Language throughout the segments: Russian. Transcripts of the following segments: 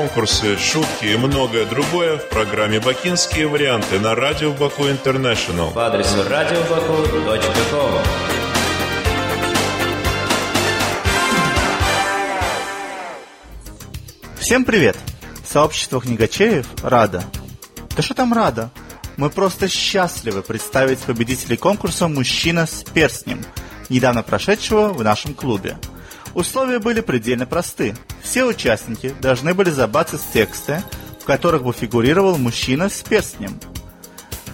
конкурсы, шутки и многое другое в программе «Бакинские варианты» на радио Баку Интернешнл по адресу radiobaku.com Всем привет! Сообщество книгачеев рада. Да что там рада? Мы просто счастливы представить победителей конкурса «Мужчина с перстнем», недавно прошедшего в нашем клубе. Условия были предельно просты. Все участники должны были забацать тексты, в которых бы фигурировал мужчина с перстнем.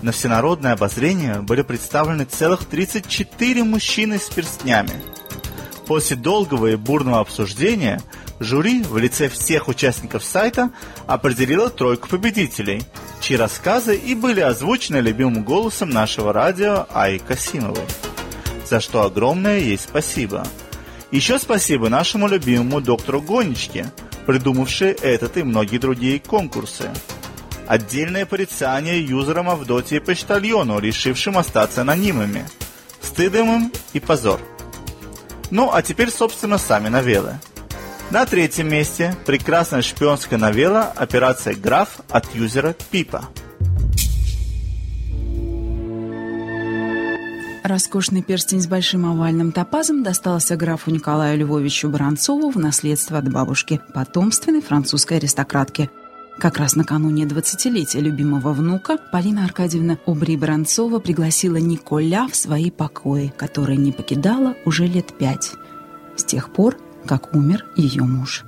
На всенародное обозрение были представлены целых 34 мужчины с перстнями. После долгого и бурного обсуждения – Жюри в лице всех участников сайта определило тройку победителей, чьи рассказы и были озвучены любимым голосом нашего радио Аи Касимовой. За что огромное ей спасибо. Еще спасибо нашему любимому доктору Гонечке, придумавшей этот и многие другие конкурсы. Отдельное порицание юзерам Авдотьи и почтальону, решившим остаться анонимами. Стыдом им и позор. Ну, а теперь, собственно, сами новеллы. На третьем месте прекрасная шпионская новелла «Операция Граф» от юзера Пипа. Роскошный перстень с большим овальным топазом достался графу Николаю Львовичу Воронцову в наследство от бабушки, потомственной французской аристократки. Как раз накануне 20-летия любимого внука Полина Аркадьевна Убри Воронцова пригласила Николя в свои покои, которые не покидала уже лет пять. С тех пор как умер ее муж.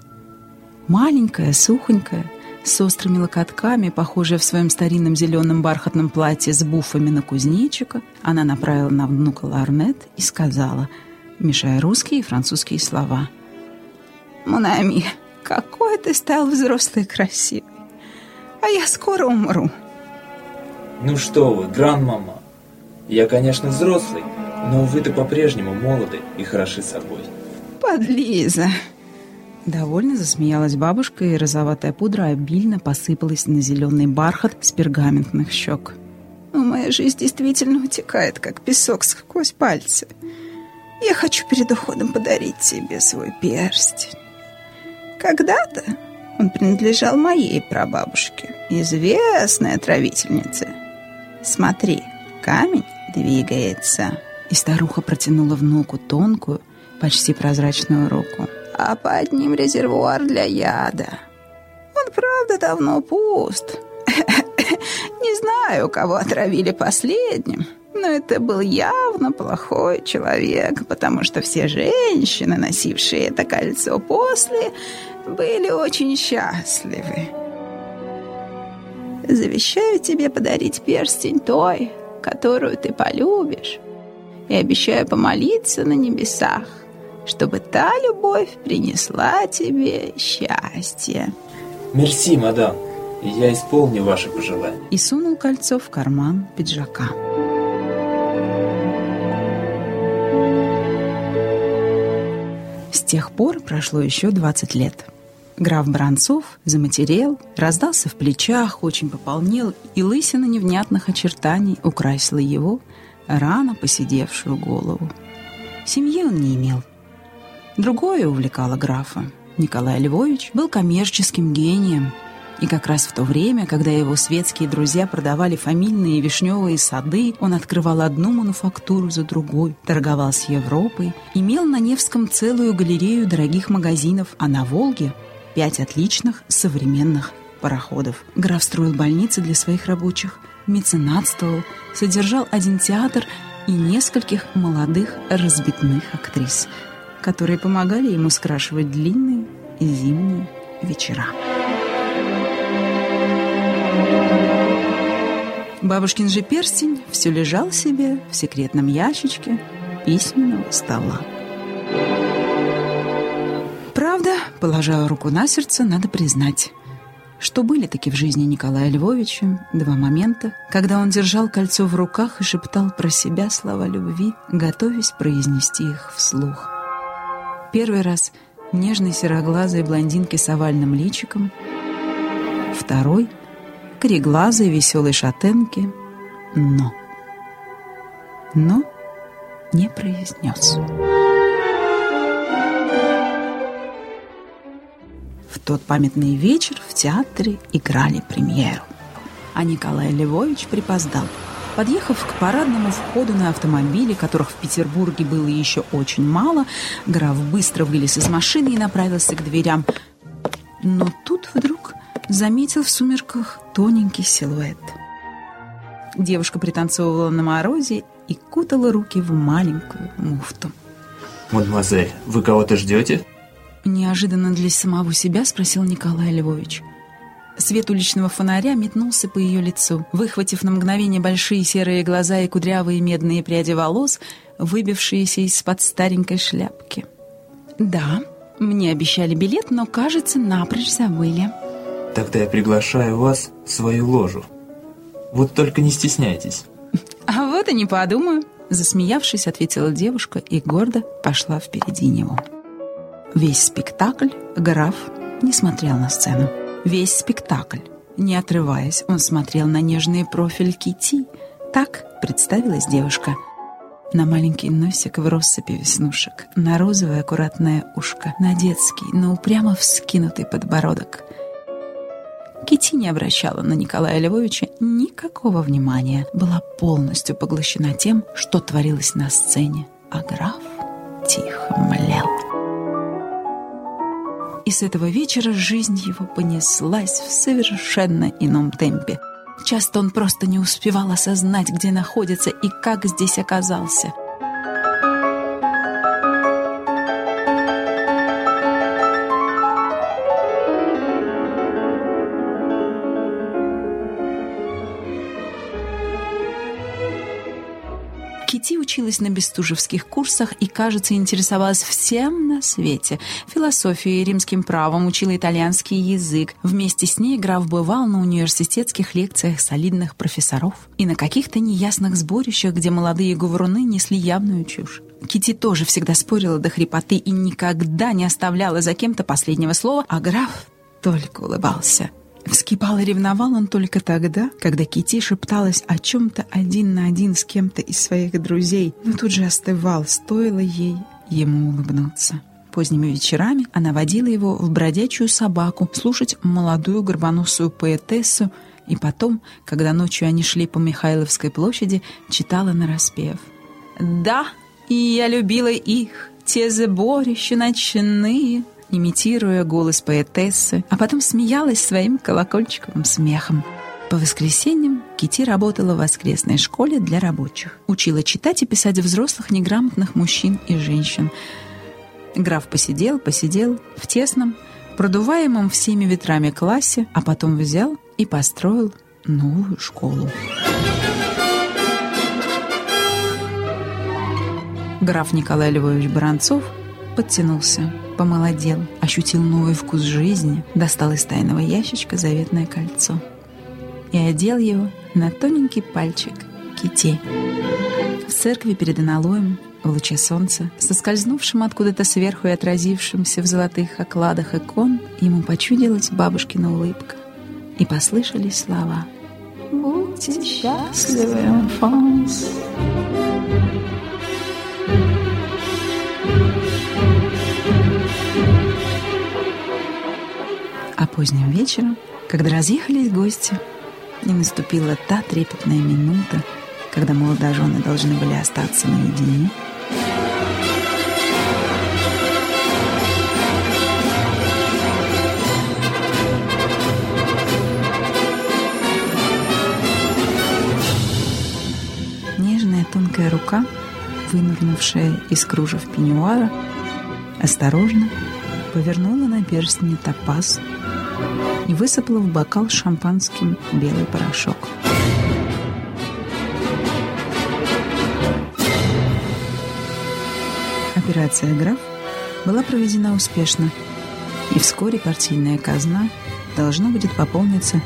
Маленькая, сухонькая, с острыми локотками, похожая в своем старинном зеленом бархатном платье с буфами на кузнечика, она направила на внука ларнет и сказала, мешая русские и французские слова. «Монами, какой ты стал взрослый и красивый! А я скоро умру!» «Ну что вы, гран-мама, я, конечно, взрослый, но вы-то по-прежнему молоды и хороши собой» подлиза!» Довольно засмеялась бабушка, и розоватая пудра обильно посыпалась на зеленый бархат с пергаментных щек. «Но моя жизнь действительно утекает, как песок сквозь пальцы. Я хочу перед уходом подарить тебе свой перстень. Когда-то он принадлежал моей прабабушке, известной отравительнице. Смотри, камень двигается». И старуха протянула внуку тонкую, почти прозрачную руку. А под ним резервуар для яда. Он, правда, давно пуст. Не знаю, кого отравили последним, но это был явно плохой человек, потому что все женщины, носившие это кольцо после, были очень счастливы. Завещаю тебе подарить перстень той, которую ты полюбишь, и обещаю помолиться на небесах, чтобы та любовь принесла тебе счастье. Мерси, мадам. Я исполню ваше пожелание. И сунул кольцо в карман пиджака. С тех пор прошло еще 20 лет. Граф Бранцов заматерел, раздался в плечах, очень пополнел, и лысина невнятных очертаний украсила его рано посидевшую голову. Семьи он не имел, Другое увлекало графа. Николай Львович был коммерческим гением. И как раз в то время, когда его светские друзья продавали фамильные вишневые сады, он открывал одну мануфактуру за другой, торговал с Европой, имел на Невском целую галерею дорогих магазинов, а на Волге – пять отличных современных пароходов. Граф строил больницы для своих рабочих, меценатствовал, содержал один театр и нескольких молодых разбитных актрис – которые помогали ему скрашивать длинные зимние вечера. Бабушкин же перстень все лежал себе в секретном ящичке письменного стола. Правда, положа руку на сердце, надо признать, что были таки в жизни Николая Львовича два момента, когда он держал кольцо в руках и шептал про себя слова любви, готовясь произнести их вслух. Первый раз нежной сероглазой блондинки с овальным личиком. Второй — кореглазой веселой шатенки. Но. Но не произнес. В тот памятный вечер в театре играли премьеру. А Николай Львович припоздал. Подъехав к парадному входу на автомобиле, которых в Петербурге было еще очень мало, граф быстро вылез из машины и направился к дверям. Но тут вдруг заметил в сумерках тоненький силуэт. Девушка пританцовывала на морозе и кутала руки в маленькую муфту. Мадемуазель, вы кого-то ждете? Неожиданно для самого себя спросил Николай Львович. Свет уличного фонаря метнулся по ее лицу, выхватив на мгновение большие серые глаза и кудрявые медные пряди волос, выбившиеся из-под старенькой шляпки. «Да, мне обещали билет, но, кажется, напрочь забыли». Тогда я приглашаю вас в свою ложу. Вот только не стесняйтесь. «А вот и не подумаю», — засмеявшись, ответила девушка и гордо пошла впереди него. Весь спектакль граф не смотрел на сцену. Весь спектакль, не отрываясь, он смотрел на нежный профиль Кити. Так представилась девушка. На маленький носик в россыпи веснушек, на розовое аккуратное ушко, на детский, но упрямо вскинутый подбородок. Кити не обращала на Николая Львовича никакого внимания, была полностью поглощена тем, что творилось на сцене, а граф тихо млел. И с этого вечера жизнь его понеслась в совершенно ином темпе. Часто он просто не успевал осознать, где находится и как здесь оказался – Кити училась на бестужевских курсах и, кажется, интересовалась всем на свете. Философией, римским правом, учила итальянский язык. Вместе с ней граф бывал на университетских лекциях солидных профессоров и на каких-то неясных сборищах, где молодые говоруны несли явную чушь. Кити тоже всегда спорила до хрипоты и никогда не оставляла за кем-то последнего слова, а граф только улыбался. Вскипал и ревновал он только тогда, когда Кити шепталась о чем-то один на один с кем-то из своих друзей, но тут же остывал, стоило ей ему улыбнуться. Поздними вечерами она водила его в бродячую собаку слушать молодую горбоносую поэтессу, и потом, когда ночью они шли по Михайловской площади, читала нараспев. «Да, и я любила их, те заборища ночные, имитируя голос поэтессы, а потом смеялась своим колокольчиковым смехом. По воскресеньям Кити работала в воскресной школе для рабочих. Учила читать и писать взрослых неграмотных мужчин и женщин. Граф посидел, посидел в тесном, продуваемом всеми ветрами классе, а потом взял и построил новую школу. Граф Николай Львович Баранцов подтянулся помолодел, ощутил новый вкус жизни, достал из тайного ящичка заветное кольцо и одел его на тоненький пальчик кити. В церкви перед аналоем, в луче солнца, соскользнувшим откуда-то сверху и отразившимся в золотых окладах икон, ему почудилась бабушкина улыбка. И послышались слова «Будьте счастливы, Альфонс!» А поздним вечером, когда разъехались гости, и наступила та трепетная минута, когда молодожены должны были остаться наедине, Нежная тонкая рука, вынырнувшая из кружев пеньюара, осторожно повернула на перстне топаз и высыпала в бокал шампанским белый порошок. Операция «Граф» была проведена успешно, и вскоре партийная казна должна будет пополниться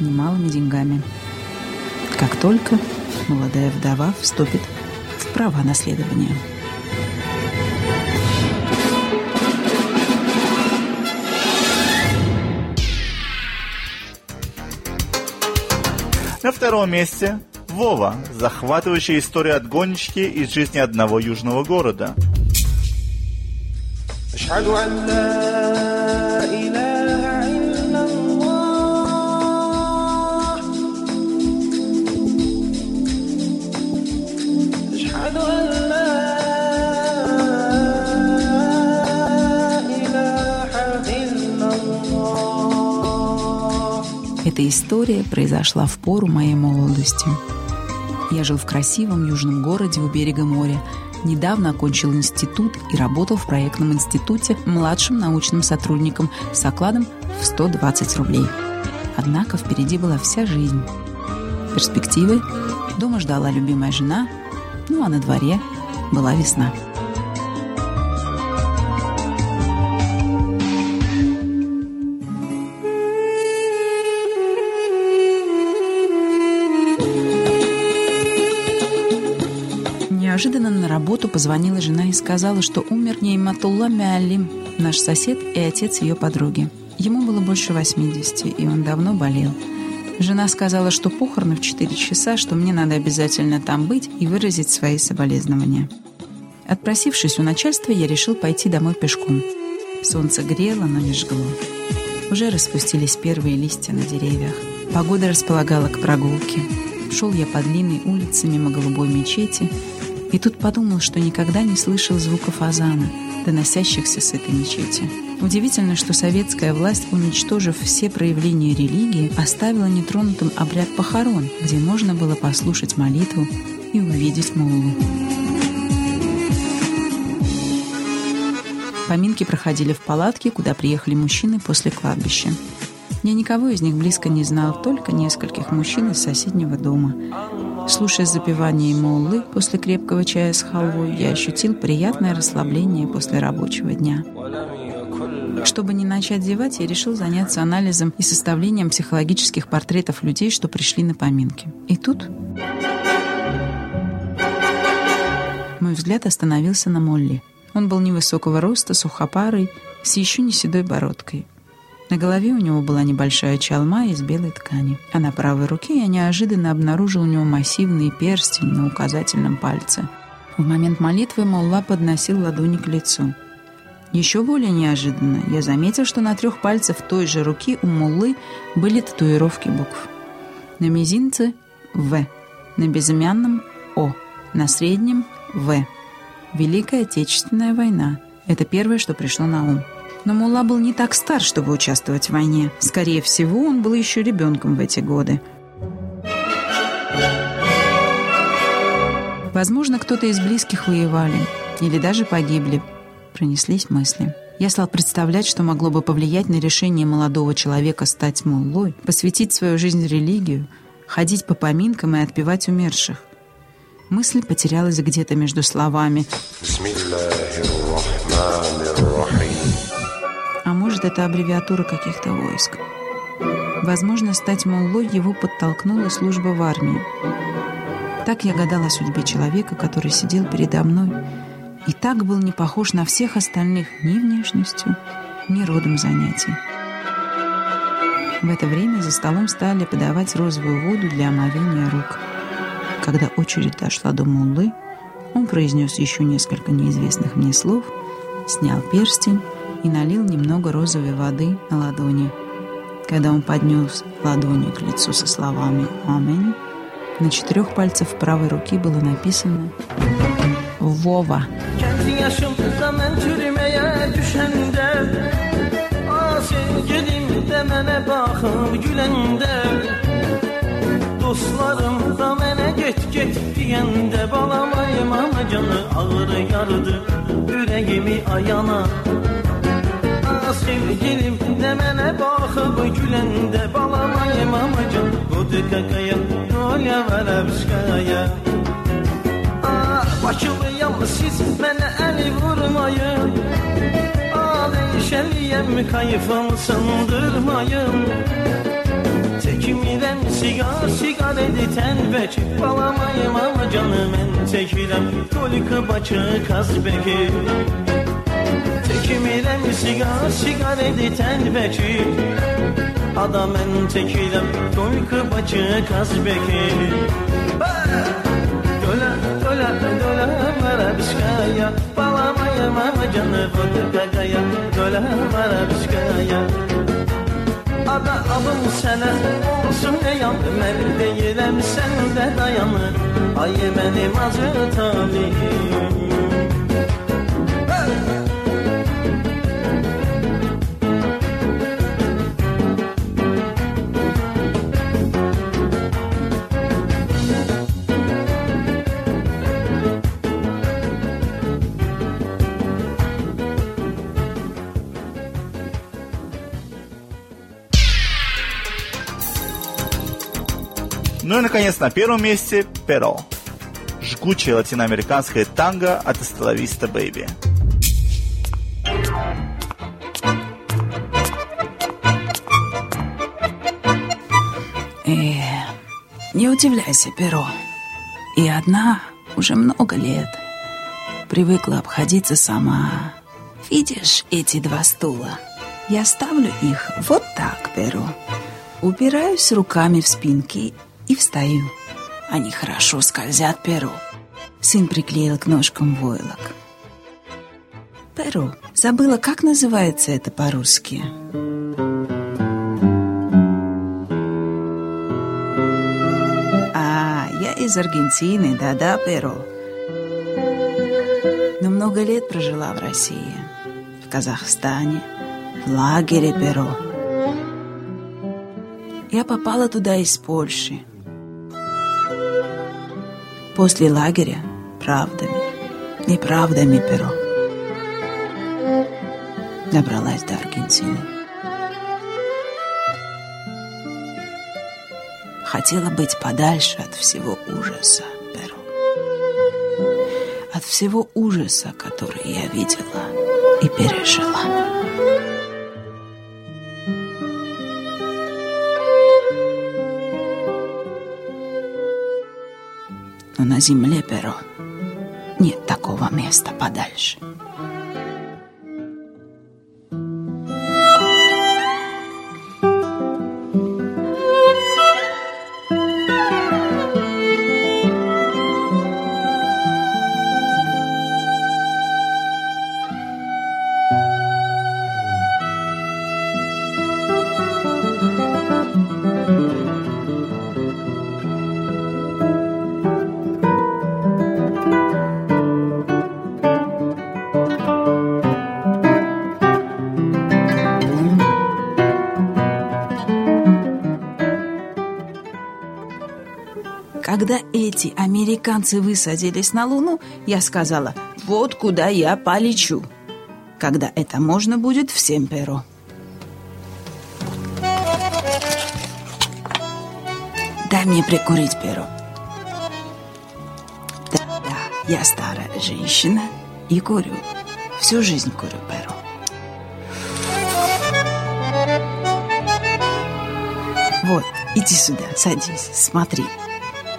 немалыми деньгами. Как только молодая вдова вступит в права наследования. втором месте Вова. Захватывающая история от гонщики из жизни одного южного города. أشهد أن لا Эта история произошла в пору моей молодости. Я жил в красивом южном городе у берега моря. Недавно окончил институт и работал в проектном институте младшим научным сотрудником с окладом в 120 рублей. Однако впереди была вся жизнь. Перспективы. Дома ждала любимая жена, ну а на дворе была весна. Неожиданно на работу позвонила жена и сказала, что умер Нейматулла Мялим, наш сосед и отец ее подруги. Ему было больше 80, и он давно болел. Жена сказала, что похороны в 4 часа, что мне надо обязательно там быть и выразить свои соболезнования. Отпросившись у начальства, я решил пойти домой пешком. Солнце грело, но не жгло. Уже распустились первые листья на деревьях. Погода располагала к прогулке. Шел я по длинной улице мимо голубой мечети, и тут подумал, что никогда не слышал звуков азана, доносящихся с этой мечети. Удивительно, что советская власть, уничтожив все проявления религии, оставила нетронутым обряд похорон, где можно было послушать молитву и увидеть муллу. Поминки проходили в палатке, куда приехали мужчины после кладбища. Я никого из них близко не знал, только нескольких мужчин из соседнего дома. Слушая запивание моллы после крепкого чая с халвой, я ощутил приятное расслабление после рабочего дня. Чтобы не начать зевать, я решил заняться анализом и составлением психологических портретов людей, что пришли на поминки. И тут мой взгляд остановился на Молли. Он был невысокого роста, сухопарый, с еще не седой бородкой. На голове у него была небольшая чалма из белой ткани, а на правой руке я неожиданно обнаружил у него массивный перстень на указательном пальце. В момент молитвы Молла подносил ладони к лицу. Еще более неожиданно я заметил, что на трех пальцах той же руки у Моллы были татуировки букв. На мизинце – В, на безымянном – О, на среднем – В. Великая Отечественная война – это первое, что пришло на ум. Но Мулла был не так стар, чтобы участвовать в войне. Скорее всего, он был еще ребенком в эти годы. Возможно, кто-то из близких воевали или даже погибли. Пронеслись мысли. Я стал представлять, что могло бы повлиять на решение молодого человека стать муллой, посвятить свою жизнь религию, ходить по поминкам и отпевать умерших. Мысль потерялась где-то между словами может, это аббревиатура каких-то войск. Возможно, стать Моллой его подтолкнула служба в армии. Так я гадала о судьбе человека, который сидел передо мной, и так был не похож на всех остальных ни внешностью, ни родом занятий. В это время за столом стали подавать розовую воду для омовения рук. Когда очередь дошла до Муллы, он произнес еще несколько неизвестных мне слов, снял перстень и налил немного розовой воды на ладони. Когда он поднес ладони к лицу со словами «Аминь», на четырех пальцах правой руки было написано «Вова». Dostlarım da mənə get get deyəndə Balamayım ama canı ağır yardı Ürəyimi ayana sevgilim de mənə baxıb güləndə Balamayım amacım budur qaqaya Nolya vərəbşqaya Ah, Bakılıyam siz mənə əli vurmayın. Aleyşəliyəm kayıfım sındırmayın. Çəkmirəm siqar, siqar edi tənbək Balamayım ama canı mən çəkirəm Tolikı Bakı Kazbəki Çəkmirəm siqar, siqar edi tənbəki Adam mən çəkirəm Toyqı Bakı Kazbəki Dölə, dölə, dölə Mərəbişkaya Balamayım ama canı vurdu qaqaya Dölə Mərəbişkaya Ada abım sənə olsun eyan Mən deyirəm sən də dayanı Ay mənim acı talihim наконец, на первом месте «Перо» жгучее латиноамериканское танго от Эстелависта Бэйби. Э, не удивляйся, Перо. И одна уже много лет привыкла обходиться сама. Видишь эти два стула? Я ставлю их вот так, Перо. Упираюсь руками в спинки и встаю. Они хорошо скользят, Перо. Сын приклеил к ножкам войлок. Перо, забыла, как называется это по-русски? А, я из Аргентины, да-да, Перо. Но много лет прожила в России, в Казахстане, в лагере Перо. Я попала туда из Польши. После лагеря правдами, неправдами Перо. Добралась до Аргентины. Хотела быть подальше от всего ужаса, Перо. От всего ужаса, который я видела и пережила. На земле, Перо, нет такого места подальше. Эти американцы высадились на Луну, я сказала, вот куда я полечу. Когда это можно будет всем перо. Дай мне прикурить перо. Да, да, я старая женщина и курю. Всю жизнь курю перо. Вот, иди сюда, садись, смотри.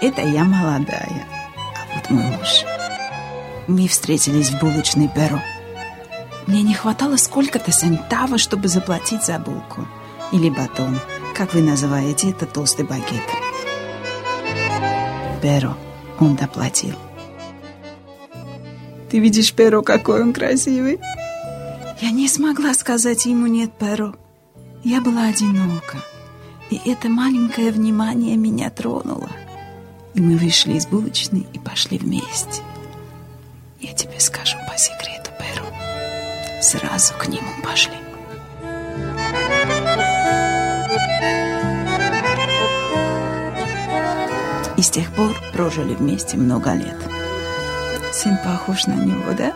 Это я молодая, а вот мой муж. Мы встретились в булочной перо. Мне не хватало сколько-то сентава, чтобы заплатить за булку. Или батон, как вы называете это, толстый багет. Перо он доплатил. Ты видишь перо, какой он красивый? Я не смогла сказать ему «нет, перо». Я была одинока, и это маленькое внимание меня тронуло. И мы вышли из булочной и пошли вместе. Я тебе скажу по секрету, Перу. Сразу к нему пошли. И с тех пор прожили вместе много лет. Сын похож на него, да?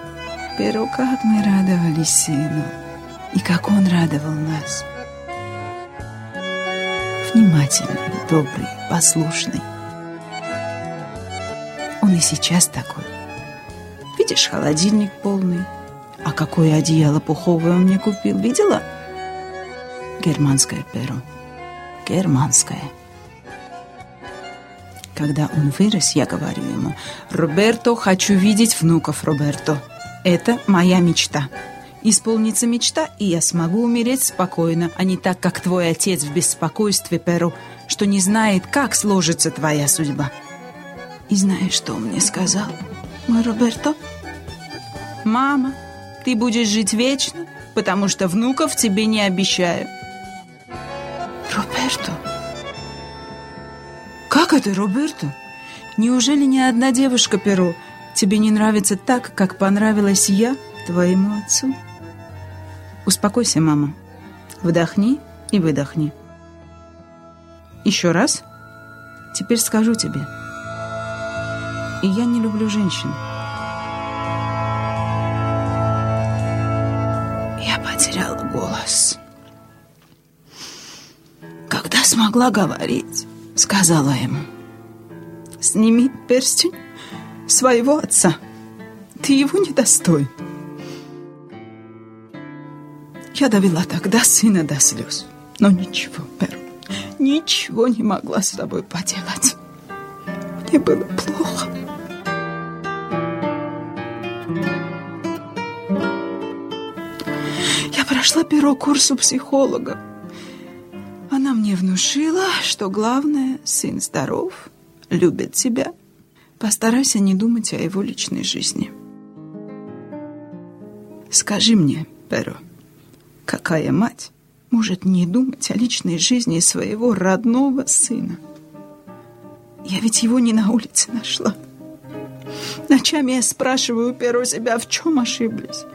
Перу, как мы радовались сыну. И как он радовал нас. Внимательный, добрый, послушный. Он и сейчас такой. Видишь, холодильник полный. А какое одеяло пуховое он мне купил, видела? Германское перо. Германское. Когда он вырос, я говорю ему, «Роберто, хочу видеть внуков, Роберто. Это моя мечта. Исполнится мечта, и я смогу умереть спокойно, а не так, как твой отец в беспокойстве, Перу, что не знает, как сложится твоя судьба». И знаешь, что он мне сказал, мой Роберто? «Мама, ты будешь жить вечно, потому что внуков тебе не обещаю». «Роберто?» «Как это, Роберто? Неужели ни одна девушка, Перо, тебе не нравится так, как понравилась я твоему отцу?» «Успокойся, мама. Вдохни и выдохни. Еще раз. Теперь скажу тебе. И я не люблю женщин. Я потеряла голос. Когда смогла говорить, сказала ему – Сними перстень своего отца. Ты его недостоин. Я довела тогда сына до слез. Но ничего, Перу, ничего не могла с тобой поделать. Мне было плохо. Прошла перо курсу психолога. Она мне внушила, что главное, сын здоров, любит тебя. Постарайся не думать о его личной жизни. Скажи мне, Перо, какая мать может не думать о личной жизни своего родного сына? Я ведь его не на улице нашла. Ночами я спрашиваю Перо себя, в чем ошиблись,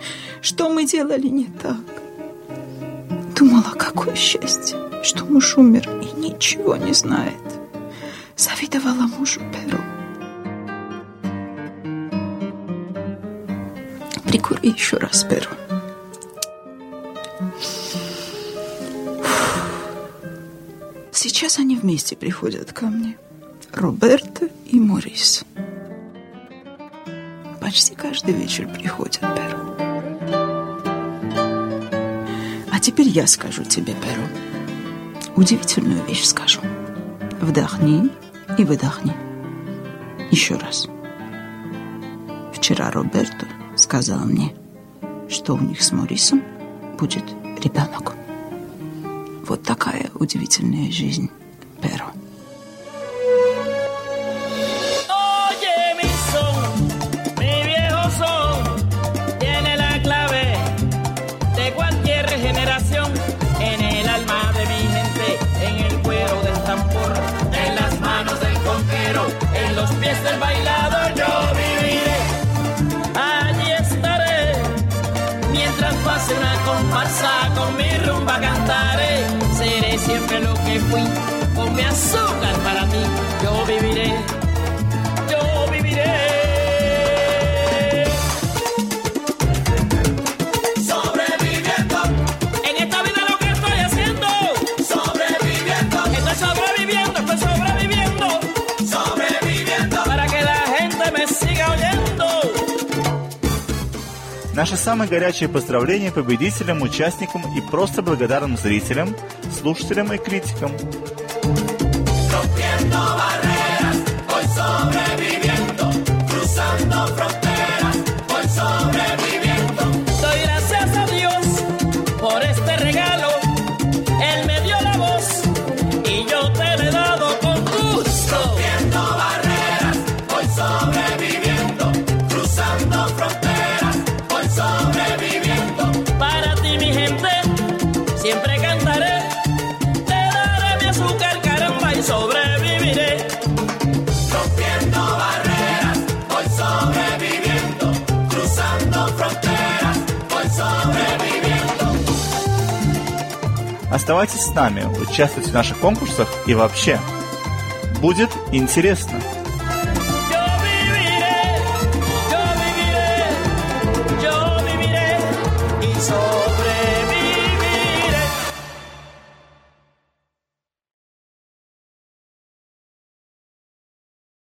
что мы делали не так. Думала, какое счастье, что муж умер и ничего не знает. Завидовала мужу Перу. Прикури еще раз Перу. Сейчас они вместе приходят ко мне. Роберто и Морис. Почти каждый вечер приходят, Перу. Теперь я скажу тебе, Перу. Удивительную вещь скажу. Вдохни и выдохни. Еще раз. Вчера Роберто сказал мне, что у них с Морисом будет ребенок. Вот такая удивительная жизнь, Перо. Con mi azúcar para mí, yo viviré yo viviré. Наши самые горячие поздравления победителям, участникам и просто благодарным зрителям, слушателям и критикам. Оставайтесь с нами, участвуйте в наших конкурсах и вообще. Будет интересно.